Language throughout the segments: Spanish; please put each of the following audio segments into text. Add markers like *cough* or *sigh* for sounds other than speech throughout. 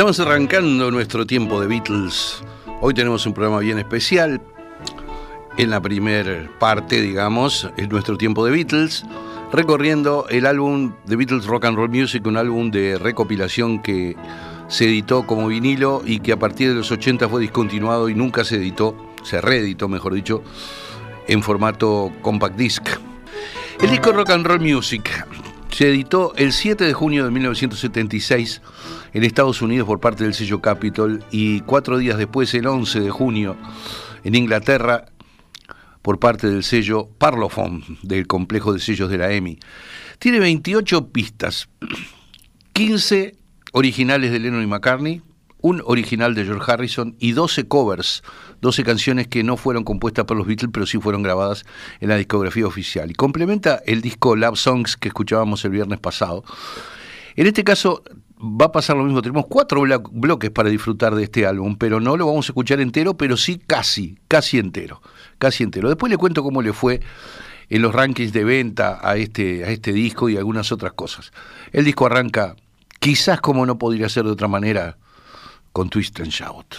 Estamos arrancando nuestro tiempo de Beatles. Hoy tenemos un programa bien especial. En la primera parte, digamos, es nuestro tiempo de Beatles, recorriendo el álbum de Beatles Rock and Roll Music, un álbum de recopilación que se editó como vinilo y que a partir de los 80 fue discontinuado y nunca se editó, se reeditó, mejor dicho, en formato compact disc. El disco Rock and Roll Music se editó el 7 de junio de 1976 en Estados Unidos por parte del sello Capitol y cuatro días después, el 11 de junio, en Inglaterra por parte del sello Parlophone del complejo de sellos de la EMI. Tiene 28 pistas, 15 originales de Lennon y McCartney, un original de George Harrison y 12 covers, 12 canciones que no fueron compuestas por los Beatles, pero sí fueron grabadas en la discografía oficial. Y complementa el disco Love Songs que escuchábamos el viernes pasado. En este caso va a pasar lo mismo. Tenemos cuatro bloques para disfrutar de este álbum, pero no lo vamos a escuchar entero, pero sí casi, casi entero, casi entero. Después le cuento cómo le fue en los rankings de venta a este, a este disco y algunas otras cosas. El disco arranca, quizás como no podría ser de otra manera, con Twist and Shout.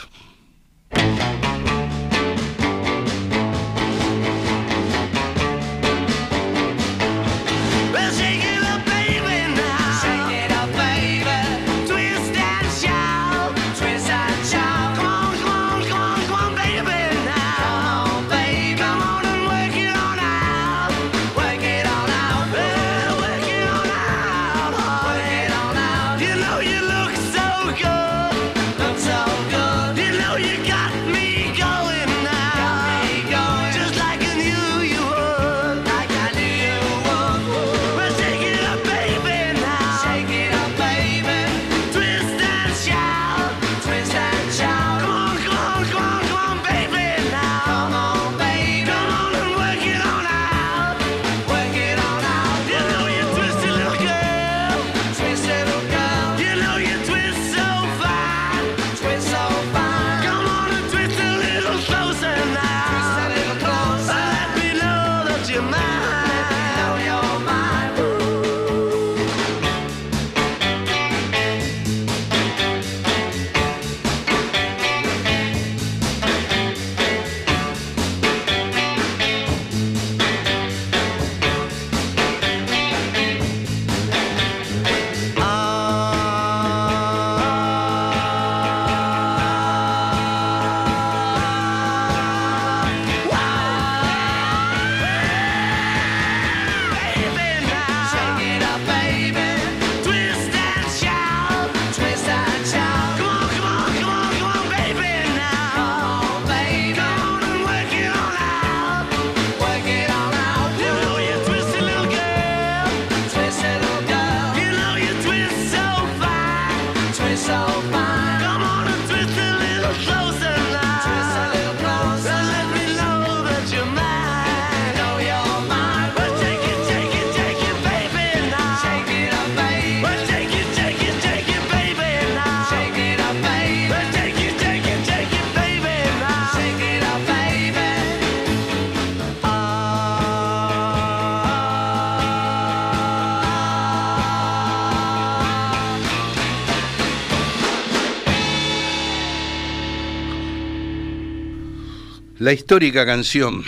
La histórica canción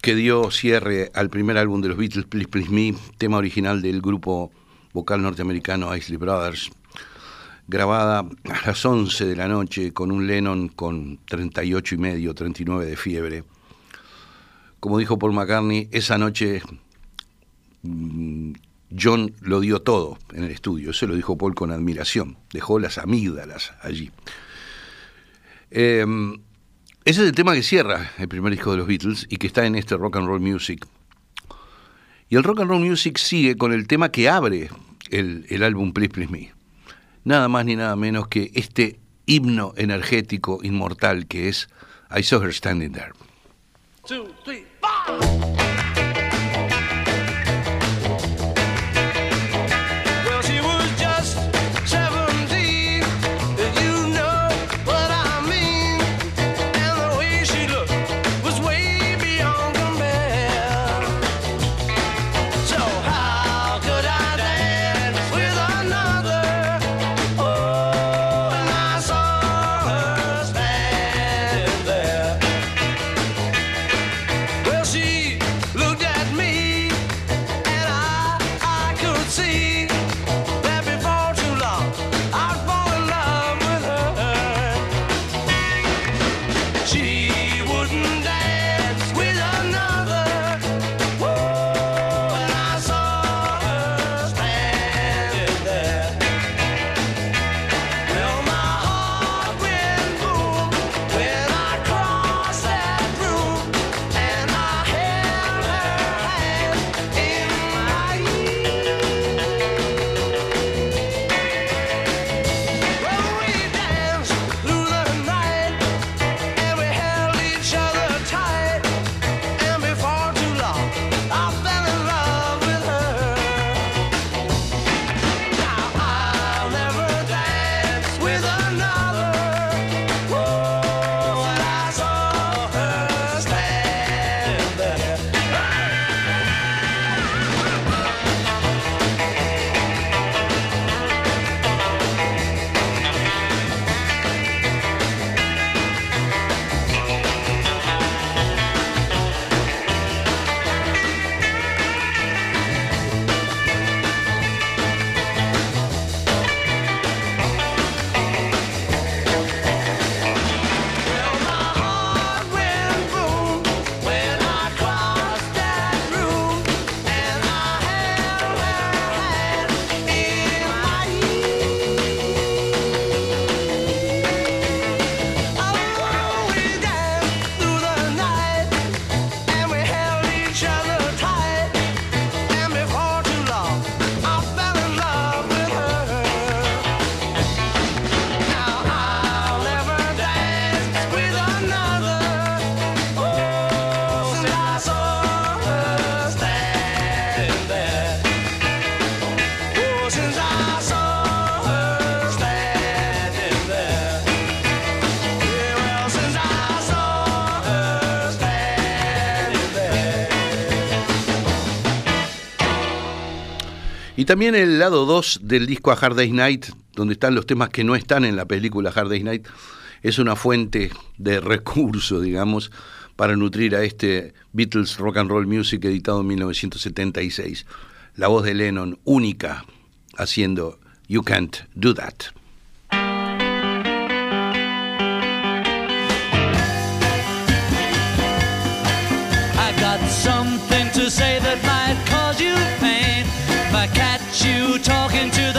que dio cierre al primer álbum de los Beatles, Please Please Me, tema original del grupo vocal norteamericano Isley Brothers, grabada a las 11 de la noche con un Lennon con 38 y medio, 39 de fiebre. Como dijo Paul McCartney, esa noche mm, John lo dio todo en el estudio, eso lo dijo Paul con admiración, dejó las amígdalas allí. Em, ese es el tema que cierra el primer disco de los Beatles y que está en este Rock and Roll Music. Y el Rock and Roll Music sigue con el tema que abre el, álbum Please Please Me. Nada más ni nada menos que este himno energético inmortal que es I Saw Her Standing There. Two, three, también el lado 2 del disco A Hard Day's Night, donde están los temas que no están en la película Hard Day's Night, es una fuente de recurso, digamos, para nutrir a este Beatles Rock and Roll Music editado en 1976. La voz de Lennon, única, haciendo You Can't Do That. You talking to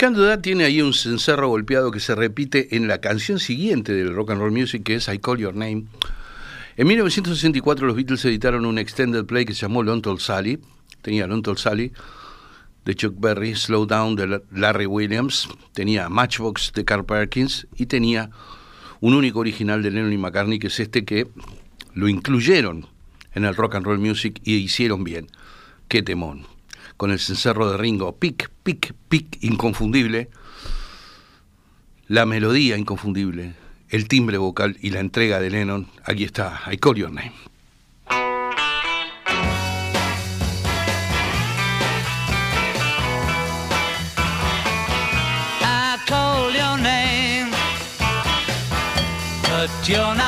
Bueno, You Can't Do That tiene ahí un cencerro golpeado que se repite en la canción siguiente del rock and roll music, que es I Call Your Name. En 1964 los Beatles editaron un extended play que se llamó Long Tall Sally. Tenía Long Tall Sally de Chuck Berry, Slow Down de Larry Williams, tenía Matchbox de Carl Perkins y tenía un único original de Lennon y McCartney, que es este que lo incluyeron en el rock and roll music y hicieron bien. Qué temón. Con el cencerro de Ringo, pic, pic, pic, inconfundible. La melodía inconfundible, el timbre vocal y la entrega de Lennon. Aquí está, I Call Your Name. But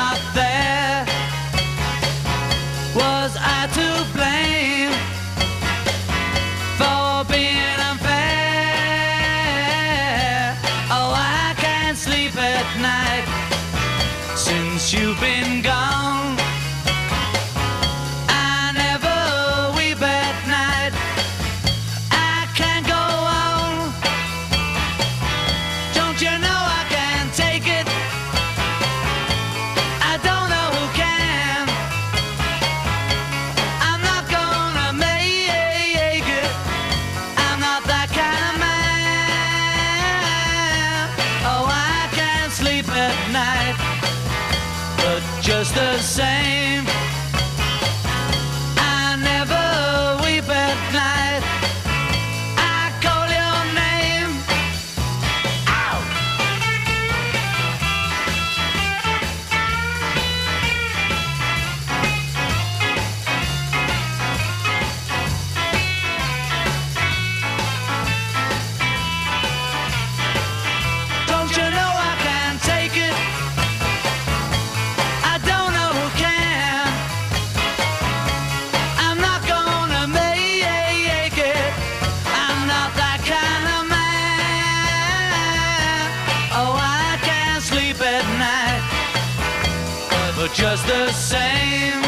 just the same.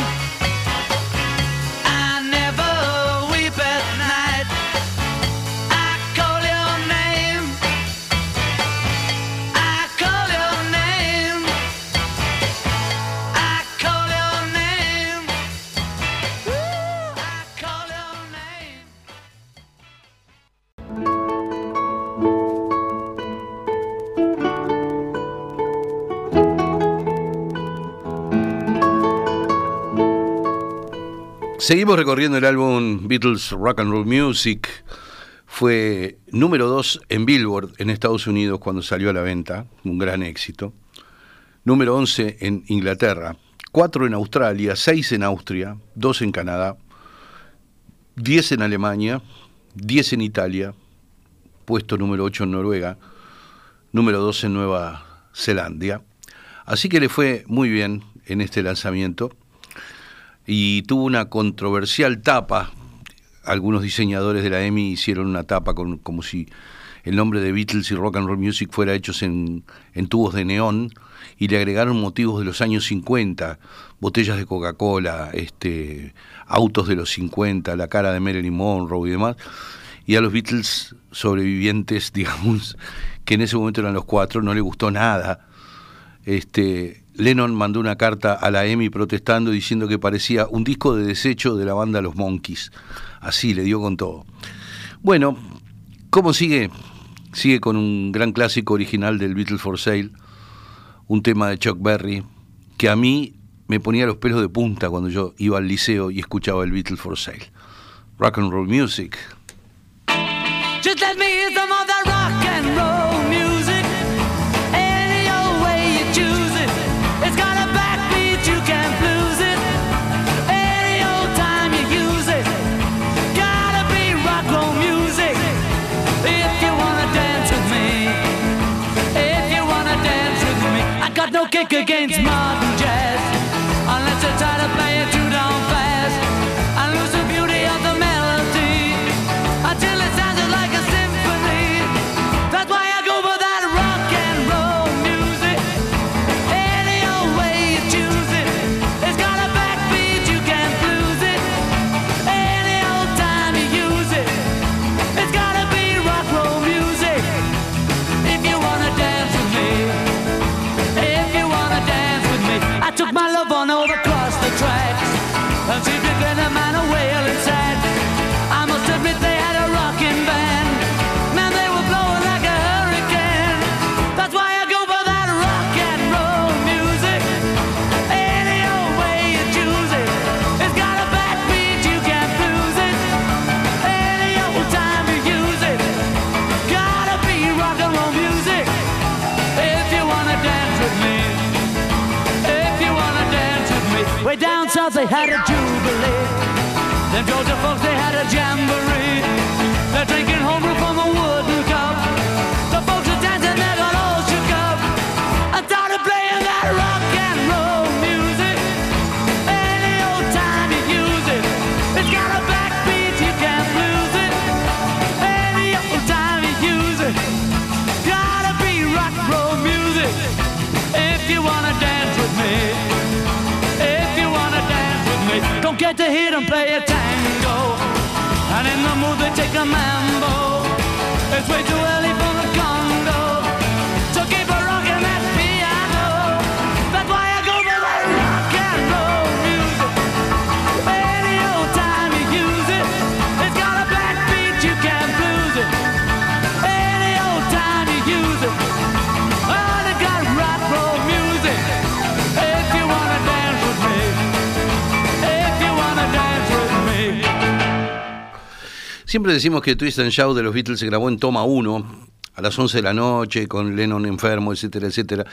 Seguimos recorriendo el álbum Beatles Rock and Roll Music. Fue número 2 en Billboard en Estados Unidos cuando salió a la venta, un gran éxito. Número 11 en Inglaterra, 4 en Australia, 6 en Austria, 2 en Canadá, 10 en Alemania, 10 en Italia, puesto número 8 en Noruega, número 2 en Nueva Zelanda. Así que le fue muy bien en este lanzamiento y tuvo una controversial tapa. Algunos diseñadores de la EMI hicieron una tapa con, como si el nombre de Beatles y Rock and Roll Music fuera hechos en, en tubos de neón y le agregaron motivos de los años 50, botellas de Coca-Cola, este, autos de los 50, la cara de Marilyn Monroe y demás. Y a los Beatles sobrevivientes, *laughs* digamos, que en ese momento eran los cuatro, no le gustó nada. Este, Lennon mandó una carta a la EMI protestando diciendo que parecía un disco de desecho de la banda Los Monkeys. Así le dio con todo. Bueno, ¿cómo sigue? Sigue con un gran clásico original del Beatles for Sale, un tema de Chuck Berry, que a mí me ponía los pelos de punta cuando yo iba al liceo y escuchaba el Beatles for Sale. Rock and roll music. against modern jazz. Unless it's out of Way down south they had a jubilee. Them Georgia folks, they had a jamboree. They're drinking homebrew don't get to hear them play a tango. And in the mood they take a mambo. It's way too early for Siempre decimos que Twist and Shout de los Beatles se grabó en toma 1, a las 11 de la noche, con Lennon enfermo, etcétera, etcétera.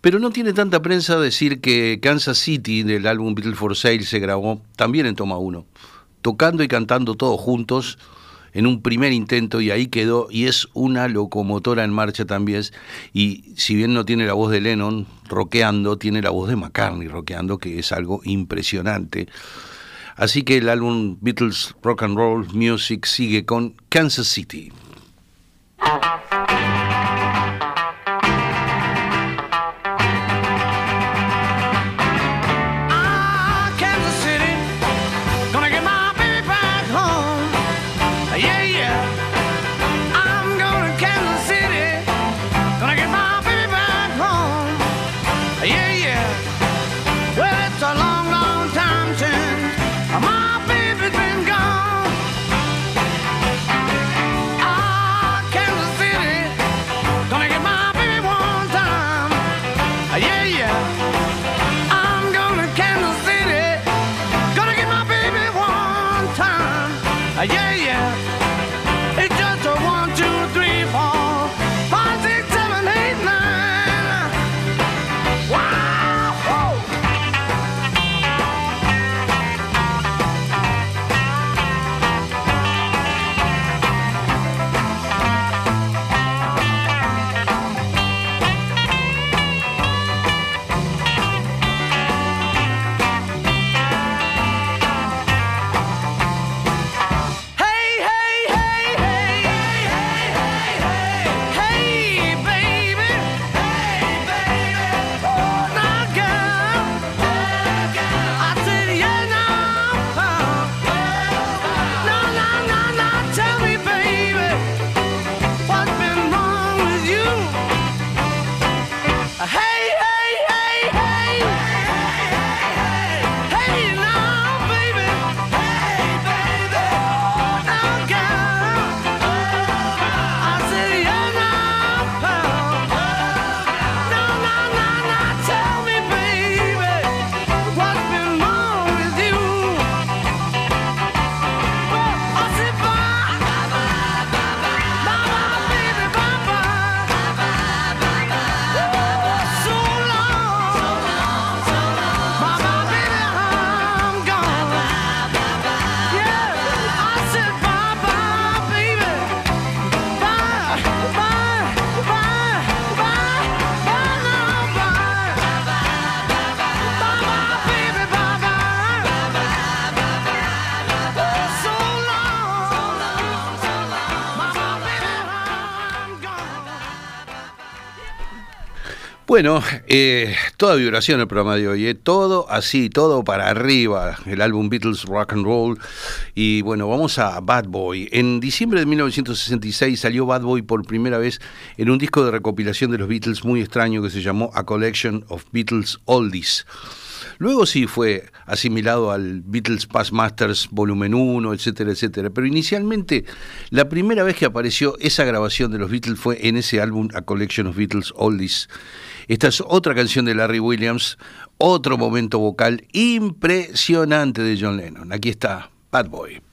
Pero no tiene tanta prensa decir que Kansas City del álbum Beatles for Sale se grabó también en toma 1, tocando y cantando todos juntos en un primer intento y ahí quedó y es una locomotora en marcha también y si bien no tiene la voz de Lennon rockeando, tiene la voz de McCartney rockeando que es algo impresionante. Así que el álbum Beatles Rock and Roll Music sigue con Kansas City. Bueno, eh, toda vibración el programa de hoy, eh, todo así, todo para arriba, el álbum Beatles Rock and Roll. Y bueno, vamos a Bad Boy. En diciembre de 1966 salió Bad Boy por primera vez en un disco de recopilación de los Beatles muy extraño que se llamó A Collection of Beatles Oldies. Luego sí fue asimilado al Beatles Past Masters Volumen 1, etcétera, etcétera. Pero inicialmente, la primera vez que apareció esa grabación de los Beatles fue en ese álbum A Collection of Beatles Oldies. Esta es otra canción de Larry Williams, otro momento vocal impresionante de John Lennon. Aquí está Bad Boy.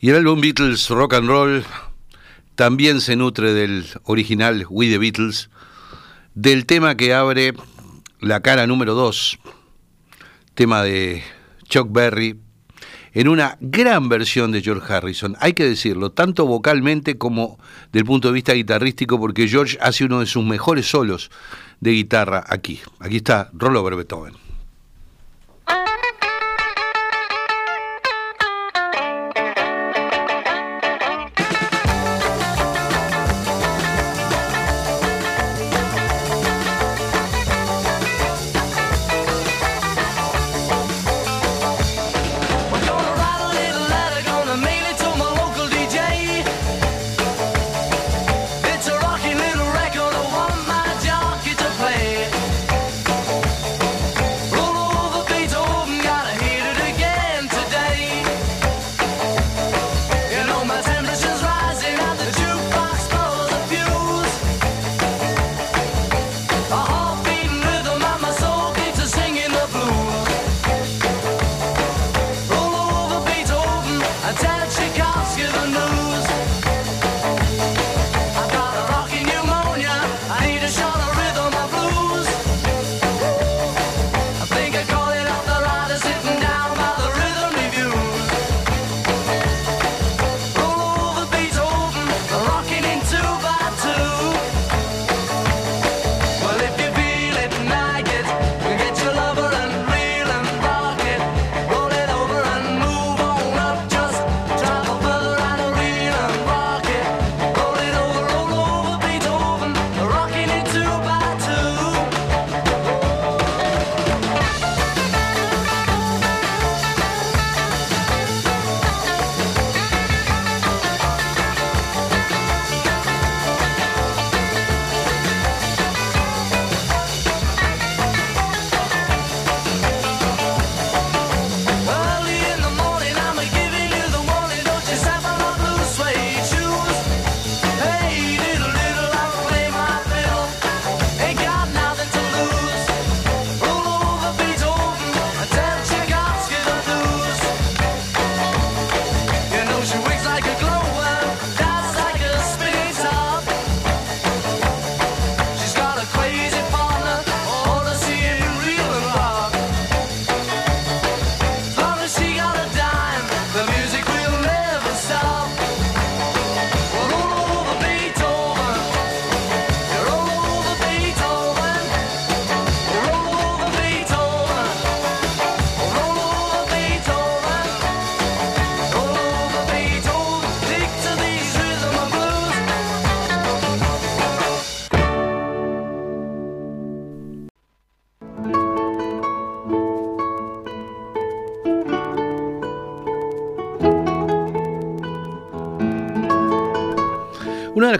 Y el álbum Beatles Rock and Roll también se nutre del original We the Beatles, del tema que abre la cara número 2, tema de Chuck Berry, en una gran versión de George Harrison. Hay que decirlo, tanto vocalmente como del punto de vista guitarrístico, porque George hace uno de sus mejores solos de guitarra aquí. Aquí está Rollover Beethoven.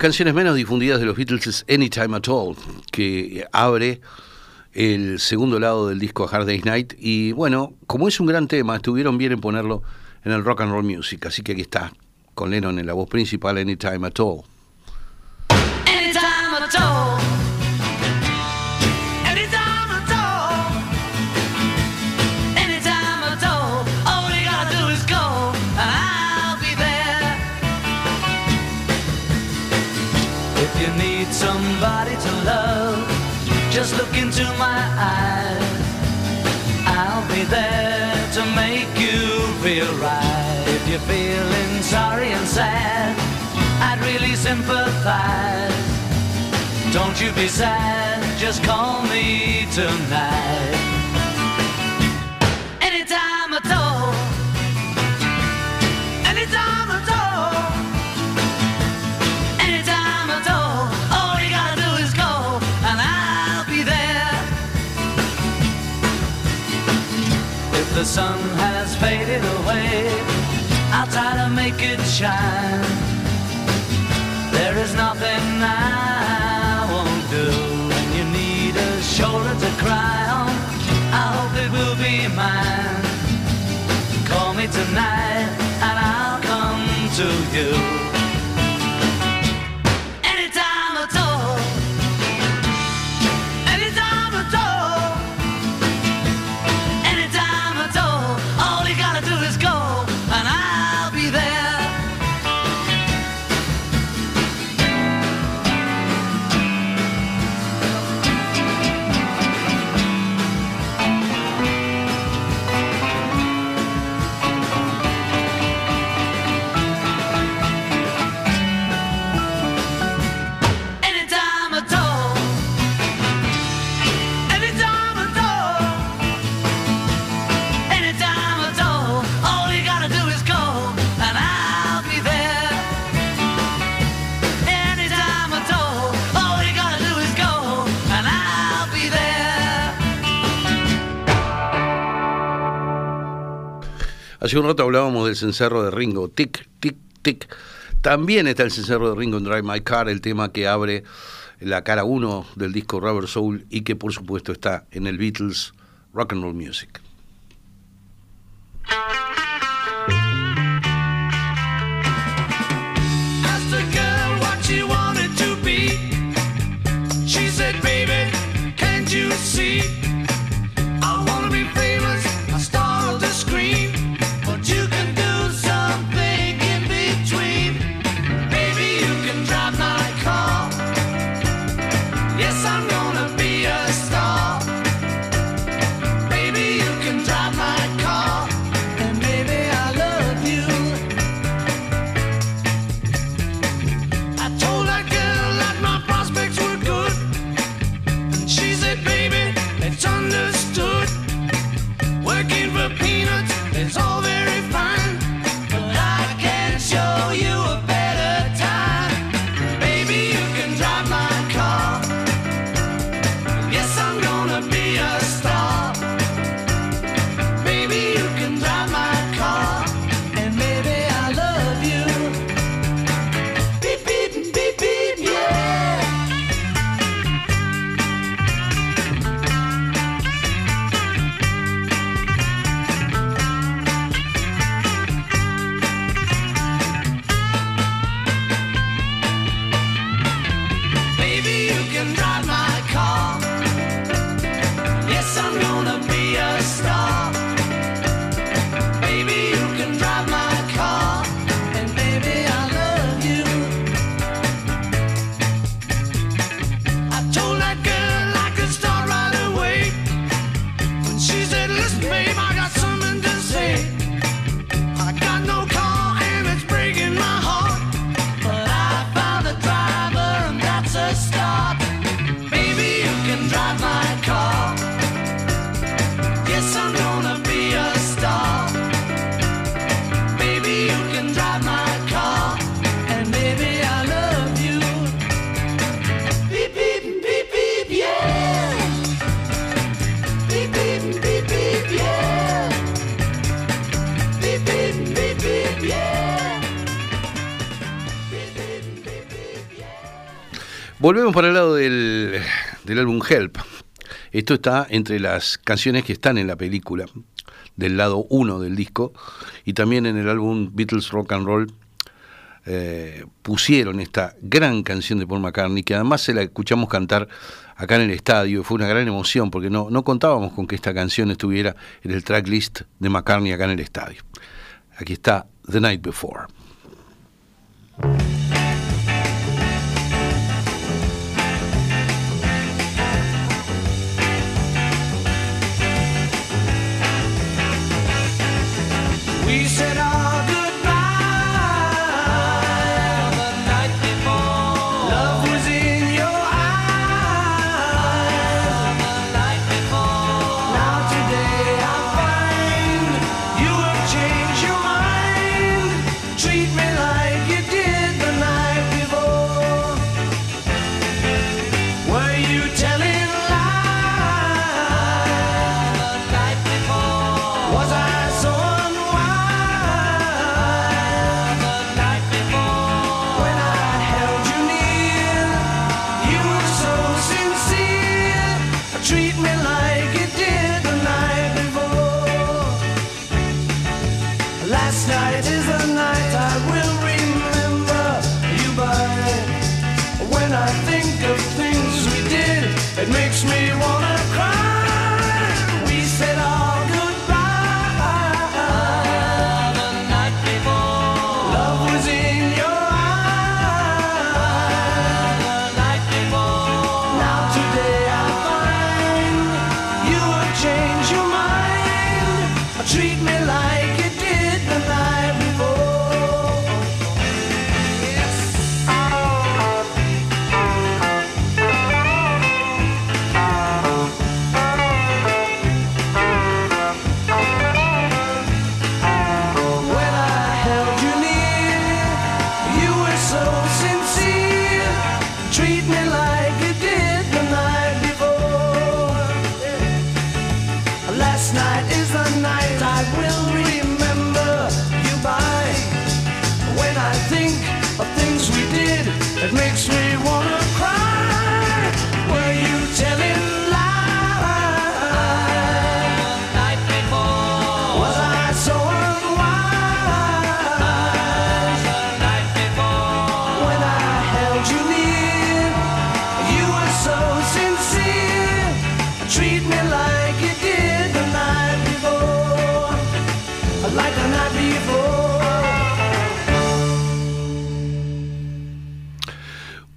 Canciones menos difundidas de los Beatles es Anytime at All, que abre el segundo lado del disco Hard Day's Night. Y bueno, como es un gran tema, estuvieron bien en ponerlo en el rock and roll music. Así que aquí está, con Lennon en la voz principal, Anytime at All. Look into my eyes. I'll be there to make you feel right. If you're feeling sorry and sad, I'd really sympathize. Don't you be sad, just call me tonight. The sun has faded away, I'll try to make it shine. There is nothing I won't do when you need a shoulder to cry on. I hope it will be mine. Call me tonight and I'll come to you. Hace un rato hablábamos del cencerro de Ringo, tic, tic, tic. También está el cencerro de Ringo en Drive My Car, el tema que abre la cara 1 del disco Rubber Soul y que por supuesto está en el Beatles Rock and Roll Music. Volvemos para el lado del, del álbum Help. Esto está entre las canciones que están en la película, del lado 1 del disco, y también en el álbum Beatles Rock and Roll eh, pusieron esta gran canción de Paul McCartney, que además se la escuchamos cantar acá en el estadio, fue una gran emoción, porque no, no contábamos con que esta canción estuviera en el tracklist de McCartney acá en el estadio. Aquí está The Night Before. y será. It makes me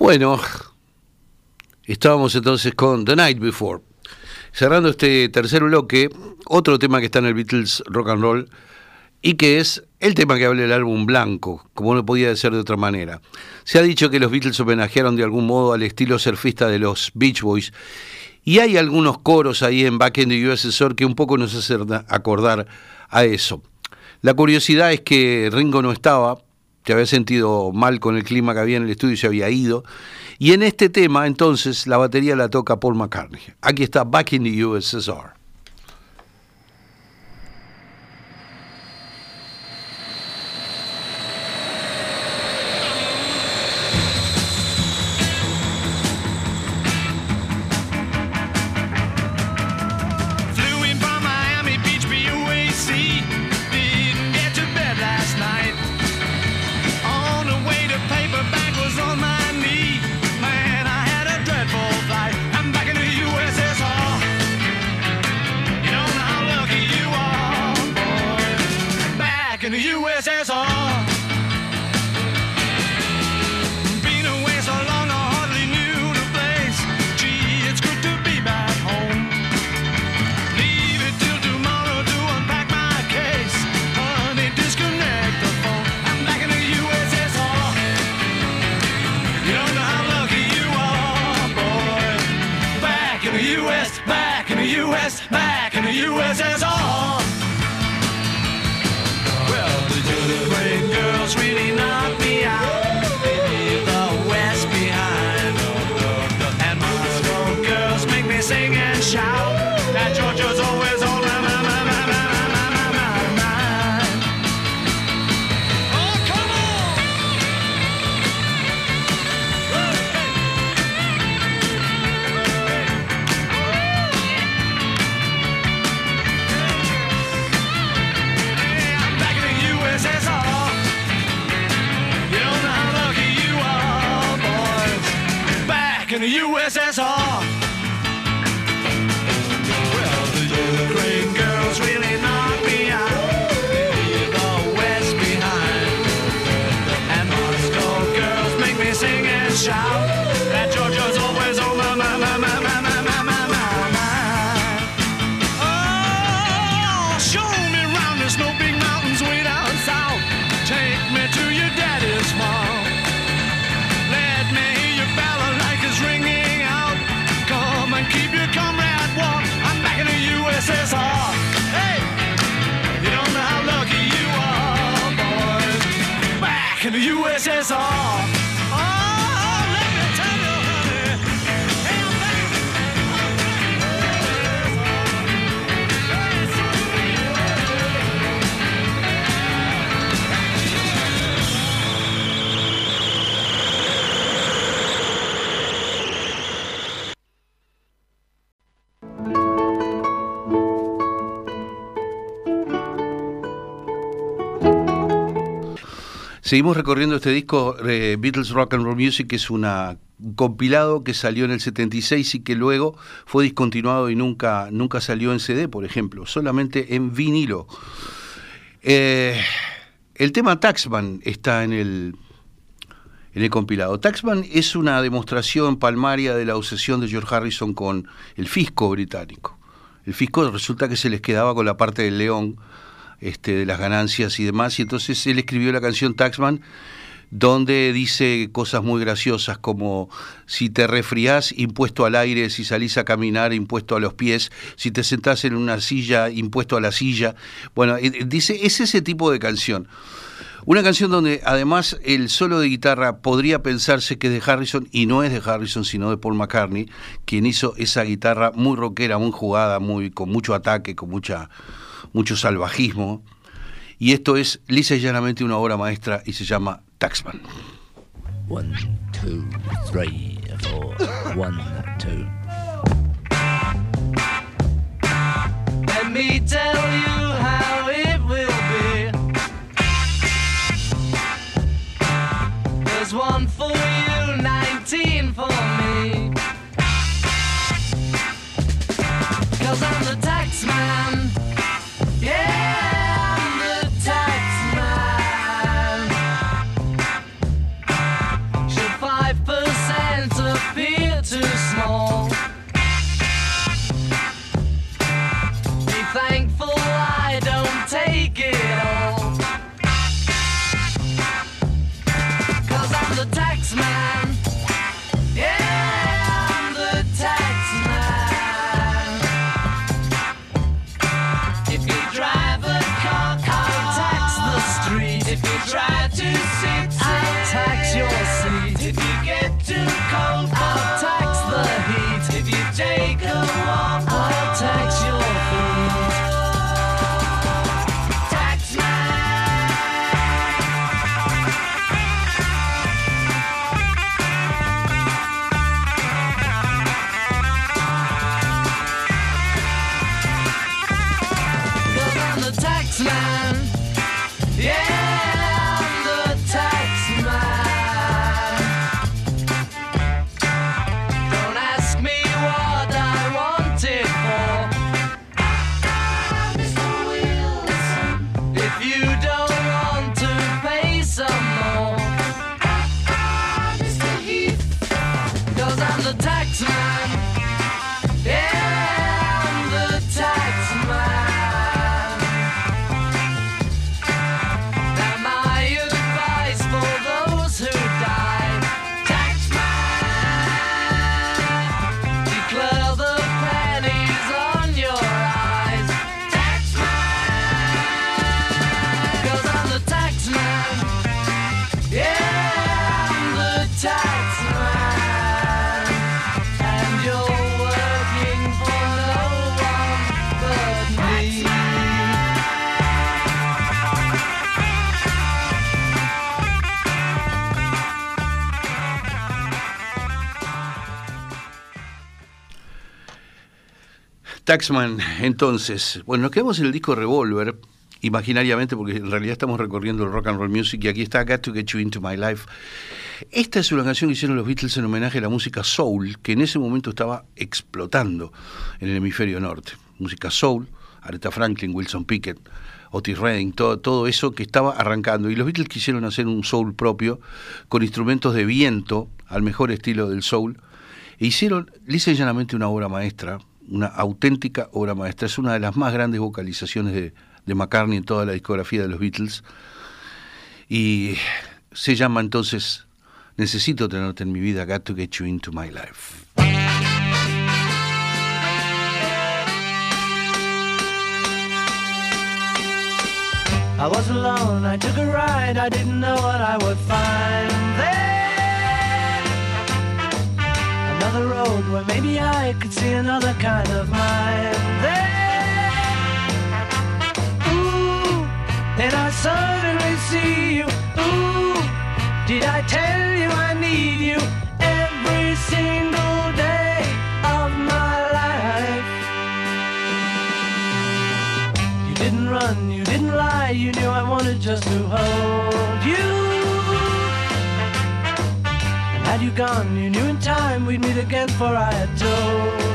Bueno, estábamos entonces con The Night Before. Cerrando este tercer bloque, otro tema que está en el Beatles Rock and Roll y que es el tema que habla del álbum blanco, como no podía ser de otra manera. Se ha dicho que los Beatles homenajearon de algún modo al estilo surfista de los Beach Boys y hay algunos coros ahí en Back in the USSR que un poco nos hacen acordar a eso. La curiosidad es que Ringo no estaba, se había sentido mal con el clima que había en el estudio y se había ido. Y en este tema, entonces, la batería la toca Paul McCartney. Aquí está Back in the USSR. USSR. Seguimos recorriendo este disco, eh, Beatles Rock and Roll Music, que es una, un compilado que salió en el 76 y que luego fue discontinuado y nunca, nunca salió en CD, por ejemplo, solamente en vinilo. Eh, el tema Taxman está en el, en el compilado. Taxman es una demostración palmaria de la obsesión de George Harrison con el fisco británico. El fisco resulta que se les quedaba con la parte del león este, de las ganancias y demás, y entonces él escribió la canción Taxman, donde dice cosas muy graciosas como si te resfriás, impuesto al aire, si salís a caminar, impuesto a los pies, si te sentás en una silla, impuesto a la silla. Bueno, eh, dice, es ese tipo de canción. Una canción donde además el solo de guitarra podría pensarse que es de Harrison y no es de Harrison sino de Paul McCartney, quien hizo esa guitarra muy rockera, muy jugada, muy con mucho ataque, con mucha mucho salvajismo. Y esto es lisa y llanamente una obra maestra y se llama Taxman. One, two, three, four. One, two. Let me tell you how it will be. There's one for you, 19 for me. Entonces, bueno, nos quedamos en el disco Revolver imaginariamente, porque en realidad estamos recorriendo el rock and roll music y aquí está Got to Get You Into My Life. Esta es una canción que hicieron los Beatles en homenaje a la música soul, que en ese momento estaba explotando en el hemisferio norte. Música soul, Aretha Franklin, Wilson Pickett, Otis Redding, todo, todo eso que estaba arrancando. Y los Beatles quisieron hacer un soul propio, con instrumentos de viento, al mejor estilo del soul, e hicieron lisa y llanamente una obra maestra, una auténtica obra maestra. Es una de las más grandes vocalizaciones de, McCartney en toda la discografía de los Beatles. Y se llama entonces Necesito tenerte en mi vida, Got to Get You Into My Life. I was alone, I took a ride, I didn't know what I would find there. Another road where maybe I could see another kind of mind there. Ooh, then I suddenly see you. Ooh, did I tell you I need you every single day of my life? You didn't run, you didn't lie, you knew I wanted just to hold you. Had you gone, you knew in time we'd meet again, for I had told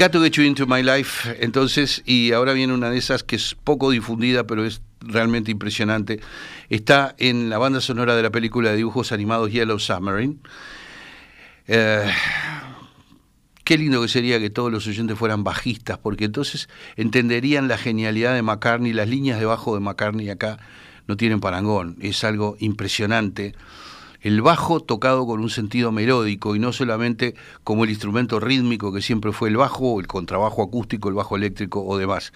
Got to Get You Into My Life, entonces, y ahora viene una de esas que es poco difundida, pero es realmente impresionante. Está en la banda sonora de la película de dibujos animados Yellow Submarine. Eh, qué lindo que sería que todos los oyentes fueran bajistas, porque entonces entenderían la genialidad de McCartney, las líneas de bajo de McCartney acá no tienen parangón, es algo impresionante. El bajo tocado con un sentido melódico y no solamente como el instrumento rítmico que siempre fue el bajo, el contrabajo acústico, el bajo eléctrico o demás.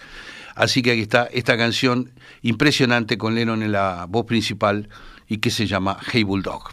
Así que aquí está esta canción impresionante con Lennon en la voz principal y que se llama Hey Bulldog.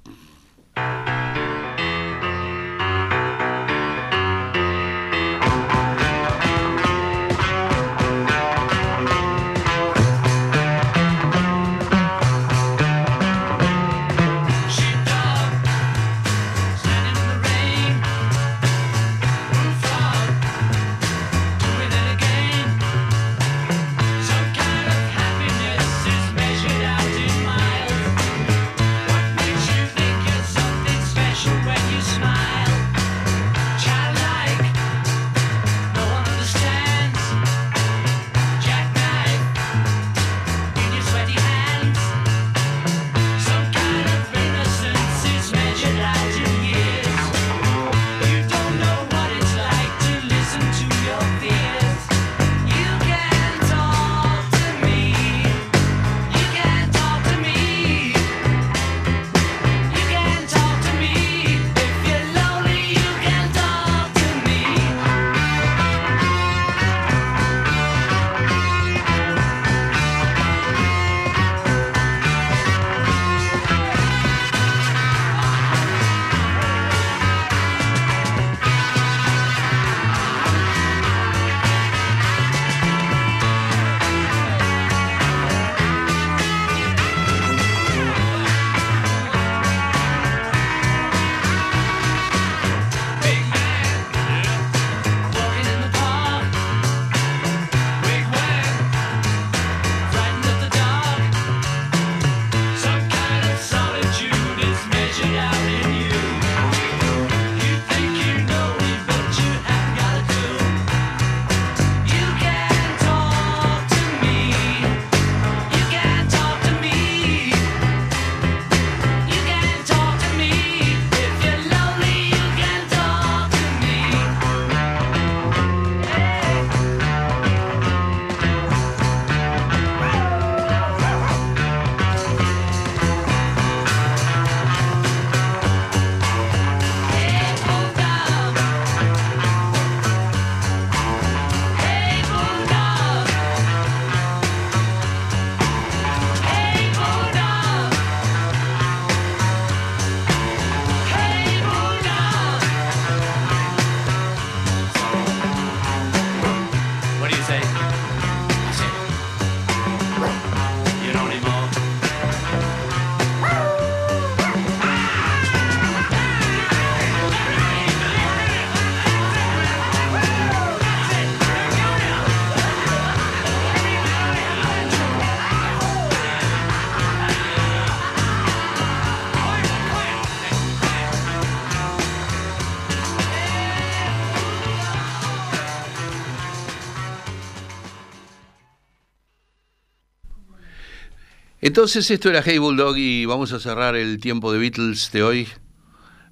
Entonces esto era Hey Bulldog y vamos a cerrar el tiempo de Beatles de hoy.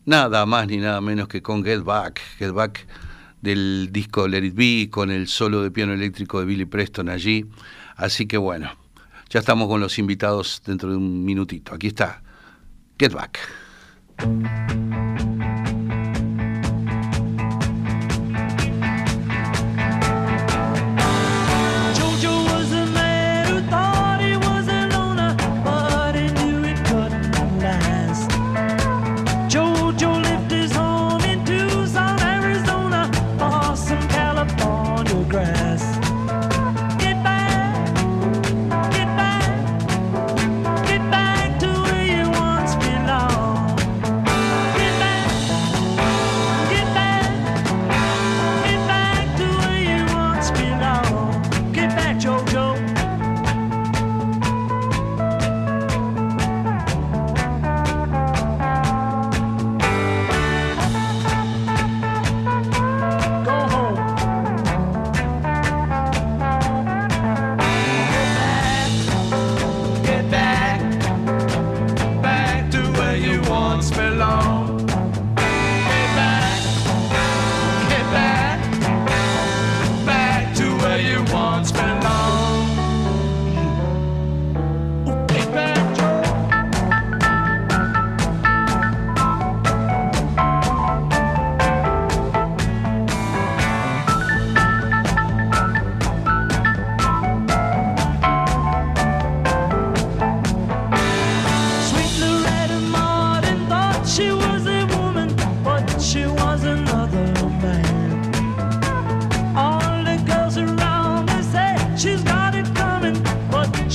Nada más ni nada menos que con Get Back. Get Back del disco Let It Be con el solo de piano eléctrico de Billy Preston allí. Así que bueno, ya estamos con los invitados dentro de un minutito. Aquí está. Get Back.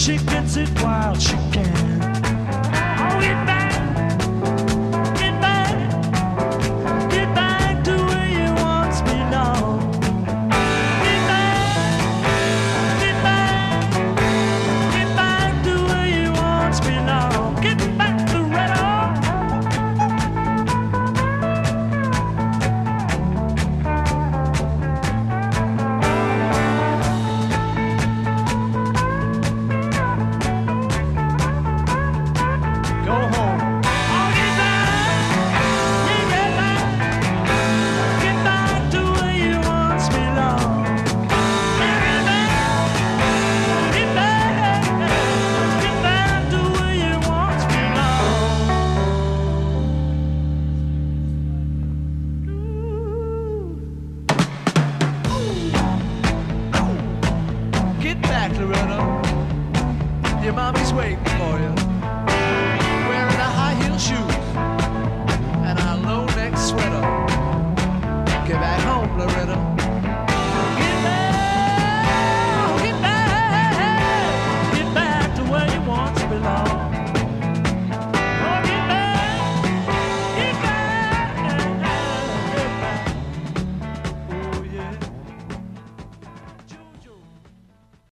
she gets it wild.